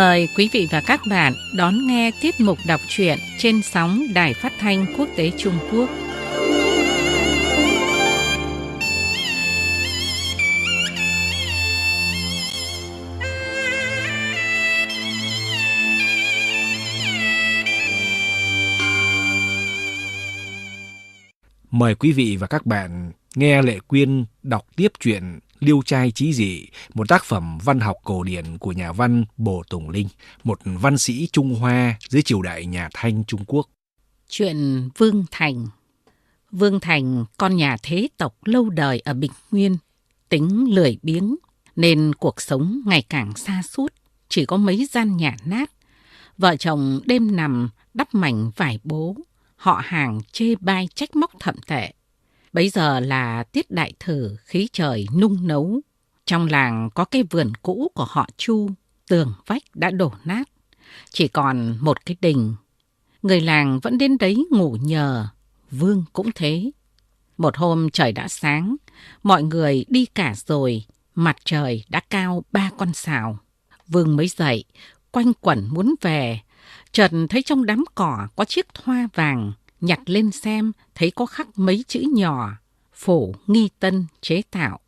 Mời quý vị và các bạn đón nghe tiết mục đọc truyện trên sóng Đài Phát thanh Quốc tế Trung Quốc. Mời quý vị và các bạn nghe Lệ Quyên đọc tiếp truyện Liêu trai trí dị, một tác phẩm văn học cổ điển của nhà văn Bồ Tùng Linh, một văn sĩ Trung Hoa dưới triều đại nhà Thanh Trung Quốc. Chuyện Vương Thành Vương Thành, con nhà thế tộc lâu đời ở Bình Nguyên, tính lười biếng, nên cuộc sống ngày càng xa suốt, chỉ có mấy gian nhà nát. Vợ chồng đêm nằm đắp mảnh vải bố, họ hàng chê bai trách móc thậm tệ. Bấy giờ là tiết đại thử khí trời nung nấu. Trong làng có cái vườn cũ của họ Chu, tường vách đã đổ nát. Chỉ còn một cái đình. Người làng vẫn đến đấy ngủ nhờ, Vương cũng thế. Một hôm trời đã sáng, mọi người đi cả rồi, mặt trời đã cao ba con sào. Vương mới dậy, quanh quẩn muốn về, chợt thấy trong đám cỏ có chiếc thoa vàng, nhặt lên xem thấy có khắc mấy chữ nhỏ, phủ nghi tân chế tạo.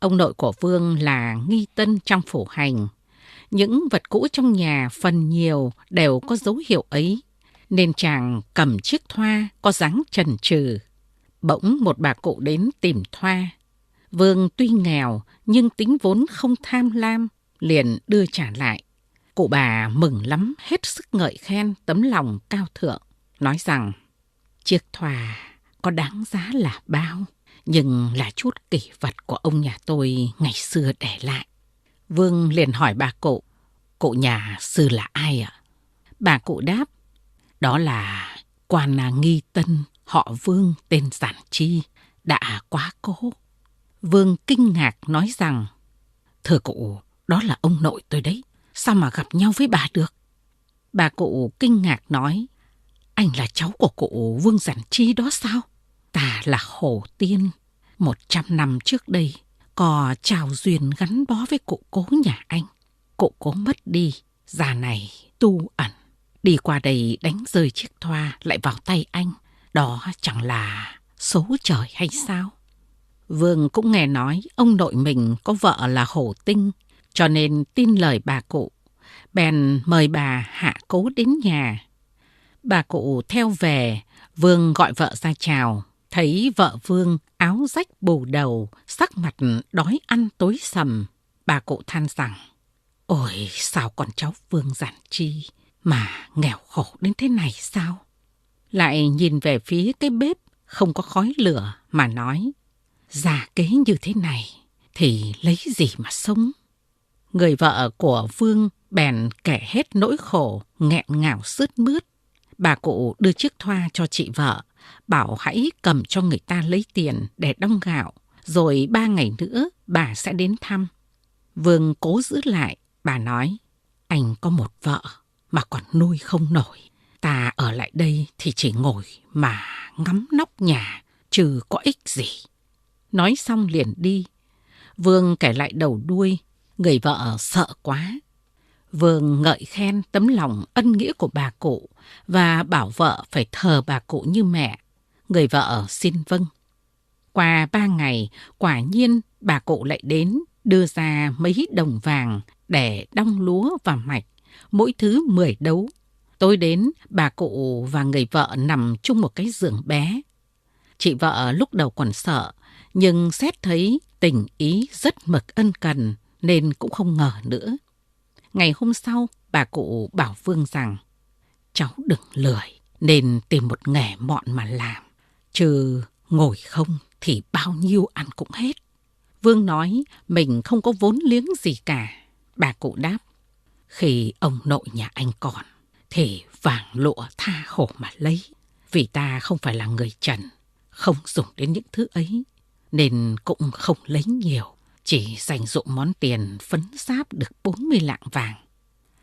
Ông nội của Vương là nghi tân trong phủ hành. Những vật cũ trong nhà phần nhiều đều có dấu hiệu ấy, nên chàng cầm chiếc thoa có dáng trần trừ. Bỗng một bà cụ đến tìm thoa. Vương tuy nghèo nhưng tính vốn không tham lam, liền đưa trả lại. Cụ bà mừng lắm, hết sức ngợi khen tấm lòng cao thượng, nói rằng Chiếc thoa có đáng giá là bao, nhưng là chút kỷ vật của ông nhà tôi ngày xưa để lại. Vương liền hỏi bà cụ, cụ nhà sư là ai ạ? Bà cụ đáp, đó là quan nghi tân, họ Vương tên Giản Chi, đã quá cố. Vương kinh ngạc nói rằng, thưa cụ, đó là ông nội tôi đấy, sao mà gặp nhau với bà được? Bà cụ kinh ngạc nói, anh là cháu của cụ Vương Giản Chi đó sao? Ta là Hồ Tiên. Một trăm năm trước đây, có trào duyên gắn bó với cụ cố nhà anh. Cụ cố mất đi, già này tu ẩn. Đi qua đây đánh rơi chiếc thoa lại vào tay anh. Đó chẳng là số trời hay sao? Vương cũng nghe nói ông nội mình có vợ là Hổ Tinh, cho nên tin lời bà cụ. Bèn mời bà hạ cố đến nhà Bà cụ theo về, Vương gọi vợ ra chào. Thấy vợ Vương áo rách bù đầu, sắc mặt đói ăn tối sầm. Bà cụ than rằng, Ôi sao con cháu Vương giản chi mà nghèo khổ đến thế này sao? Lại nhìn về phía cái bếp không có khói lửa mà nói, già kế như thế này thì lấy gì mà sống? Người vợ của Vương bèn kể hết nỗi khổ, nghẹn ngào sướt mướt. Bà cụ đưa chiếc thoa cho chị vợ, bảo hãy cầm cho người ta lấy tiền để đong gạo, rồi ba ngày nữa bà sẽ đến thăm. Vương cố giữ lại, bà nói, anh có một vợ mà còn nuôi không nổi. Ta ở lại đây thì chỉ ngồi mà ngắm nóc nhà, chứ có ích gì. Nói xong liền đi. Vương kể lại đầu đuôi, người vợ sợ quá, Vương ngợi khen tấm lòng ân nghĩa của bà cụ và bảo vợ phải thờ bà cụ như mẹ. Người vợ xin vâng. Qua ba ngày, quả nhiên bà cụ lại đến đưa ra mấy đồng vàng để đong lúa và mạch, mỗi thứ mười đấu. Tối đến, bà cụ và người vợ nằm chung một cái giường bé. Chị vợ lúc đầu còn sợ, nhưng xét thấy tình ý rất mực ân cần nên cũng không ngờ nữa. Ngày hôm sau, bà cụ bảo Vương rằng cháu đừng lười nên tìm một nghề mọn mà làm. Chứ ngồi không thì bao nhiêu ăn cũng hết. Vương nói mình không có vốn liếng gì cả. Bà cụ đáp, khi ông nội nhà anh còn, thì vàng lụa tha hồ mà lấy. Vì ta không phải là người trần, không dùng đến những thứ ấy, nên cũng không lấy nhiều. Chỉ dành dụng món tiền phấn giáp được 40 lạng vàng.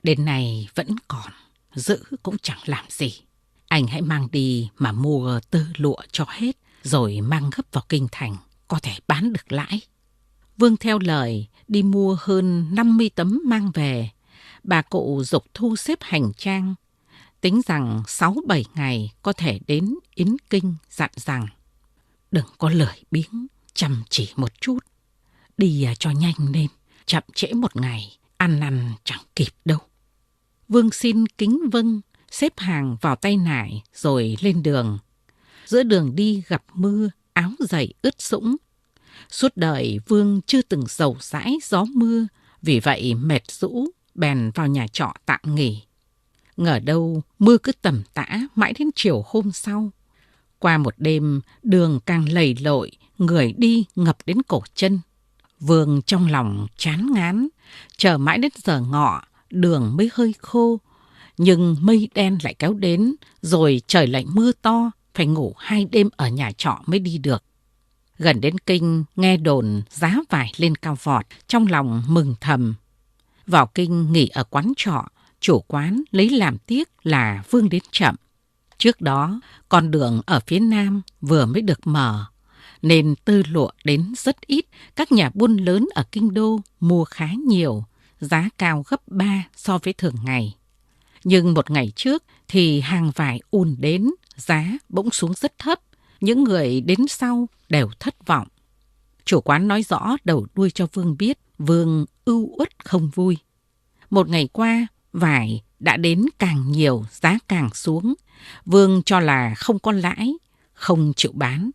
Đến nay vẫn còn, giữ cũng chẳng làm gì. Anh hãy mang đi mà mua tơ lụa cho hết, rồi mang gấp vào kinh thành, có thể bán được lãi. Vương theo lời đi mua hơn 50 tấm mang về. bà cụ dục thu xếp hành trang, tính rằng 6-7 ngày có thể đến Yến Kinh dặn rằng đừng có lời biếng, chăm chỉ một chút. Đi à, cho nhanh lên, chậm trễ một ngày, ăn năn chẳng kịp đâu. Vương xin kính vâng, xếp hàng vào tay nải rồi lên đường. Giữa đường đi gặp mưa, áo giày ướt sũng. Suốt đời Vương chưa từng sầu sãi gió mưa, vì vậy mệt rũ, bèn vào nhà trọ tạm nghỉ. Ngờ đâu mưa cứ tầm tã mãi đến chiều hôm sau. Qua một đêm, đường càng lầy lội, người đi ngập đến cổ chân. Vương trong lòng chán ngán, chờ mãi đến giờ ngọ, đường mới hơi khô. Nhưng mây đen lại kéo đến, rồi trời lại mưa to, phải ngủ hai đêm ở nhà trọ mới đi được. Gần đến kinh, nghe đồn giá vải lên cao vọt, trong lòng mừng thầm. Vào kinh nghỉ ở quán trọ, chủ quán lấy làm tiếc là Vương đến chậm. Trước đó, con đường ở phía nam vừa mới được mở, nên tơ lụa đến rất ít, các nhà buôn lớn ở kinh đô mua khá nhiều, giá cao gấp 3 so với thường ngày. Nhưng một ngày trước thì hàng vải ùn đến, giá bỗng xuống rất thấp. Những người đến sau đều thất vọng. Chủ quán nói rõ đầu đuôi cho Vương biết, Vương ưu uất không vui. Một ngày qua, vải đã đến càng nhiều, giá càng xuống. Vương cho là không có lãi, không chịu bán.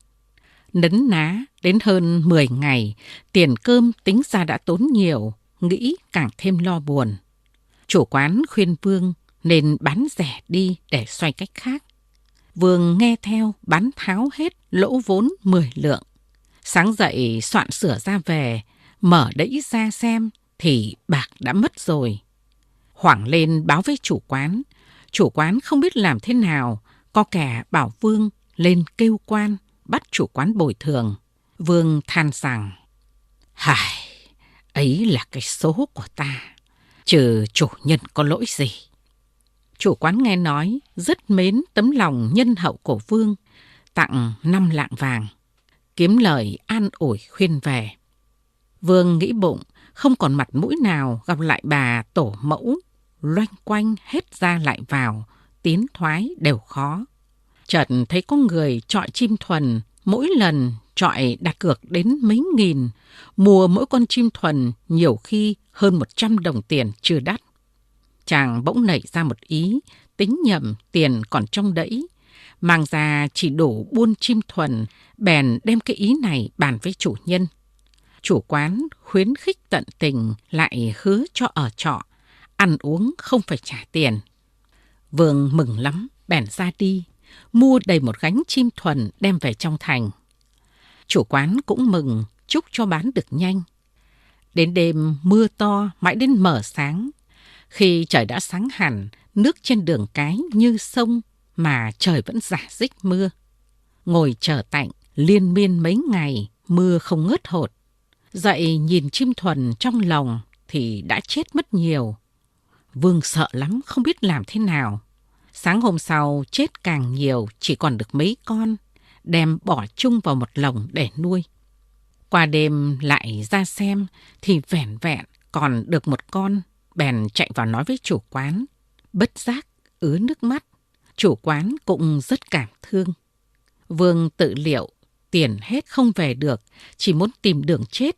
Nấn ná đến hơn 10 ngày, tiền cơm tính ra đã tốn nhiều, nghĩ càng thêm lo buồn. Chủ quán khuyên Vương nên bán rẻ đi để xoay cách khác. Vương nghe theo bán tháo hết lỗ vốn 10 lượng. Sáng dậy soạn sửa ra về, mở đẫy ra xem thì bạc đã mất rồi. Hoảng lên báo với chủ quán. Chủ quán không biết làm thế nào, có kẻ bảo Vương lên kêu quan, bắt chủ quán bồi thường. Vương than rằng, Hài, ấy là cái số của ta, trừ chủ nhân có lỗi gì. Chủ quán nghe nói rất mến tấm lòng nhân hậu của Vương, tặng năm lạng vàng, kiếm lời an ủi khuyên về. Vương nghĩ bụng, không còn mặt mũi nào gặp lại bà tổ mẫu, loanh quanh hết ra lại vào, tiến thoái đều khó. Chợt thấy có người trọi chim thuần, mỗi lần trọi đặt cược đến mấy nghìn, mua mỗi con chim thuần nhiều khi hơn một trăm đồng tiền chưa đắt. Chàng bỗng nảy ra một ý, tính nhầm tiền còn trong đẫy. Mang ra chỉ đủ buôn chim thuần, bèn đem cái ý này bàn với chủ nhân. Chủ quán khuyến khích tận tình lại hứa cho ở trọ, ăn uống không phải trả tiền. Vương mừng lắm, bèn ra đi, mua đầy một gánh chim thuần đem về trong thành. Chủ quán cũng mừng, chúc cho bán được nhanh. Đến đêm mưa to mãi đến mở sáng, khi trời đã sáng hẳn, nước trên đường cái như sông mà trời vẫn giả dích mưa. Ngồi chờ tạnh, liên miên mấy ngày, mưa không ngớt hột. Dậy nhìn chim thuần trong lòng thì đã chết mất nhiều. Vương sợ lắm, không biết làm thế nào. Sáng hôm sau chết càng nhiều, chỉ còn được mấy con, đem bỏ chung vào một lồng để nuôi. Qua đêm lại ra xem thì vẻn vẹn còn được một con bèn chạy vào nói với chủ quán. Bất giác, ứa nước mắt. Chủ quán cũng rất cảm thương. Vương tự liệu, tiền hết không về được, chỉ muốn tìm đường chết.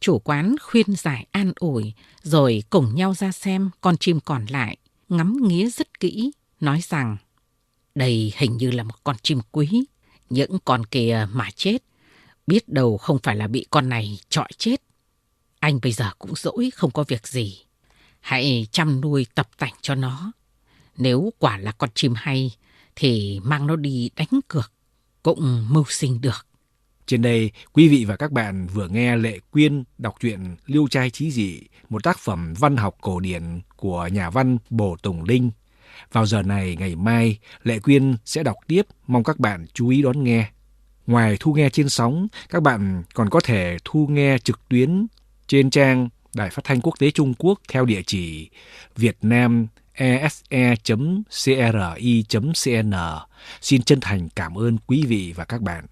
Chủ quán khuyên giải an ủi, rồi cùng nhau ra xem con chim còn lại, ngắm nghía rất kỹ, nói rằng đây hình như là một con chim quý, những con kia mà chết, biết đâu không phải là bị con này trọi chết. Anh bây giờ cũng dỗi không có việc gì, Hãy chăm nuôi tập tành cho nó. Nếu quả là con chim hay thì mang nó đi đánh cược cũng mưu sinh được. Trên đây, quý vị và các bạn vừa nghe Lệ Quyên đọc truyện Liêu trai trí dị, một tác phẩm văn học cổ điển của nhà văn Bồ Tùng Linh. Vào giờ này ngày mai, Lệ Quyên sẽ đọc tiếp, mong các bạn chú ý đón nghe. Ngoài thu nghe trên sóng, các bạn còn có thể thu nghe trực tuyến trên trang Đài Phát thanh Quốc tế Trung Quốc theo địa chỉ vietnamese.cri.cn. Xin chân thành cảm ơn quý vị và các bạn.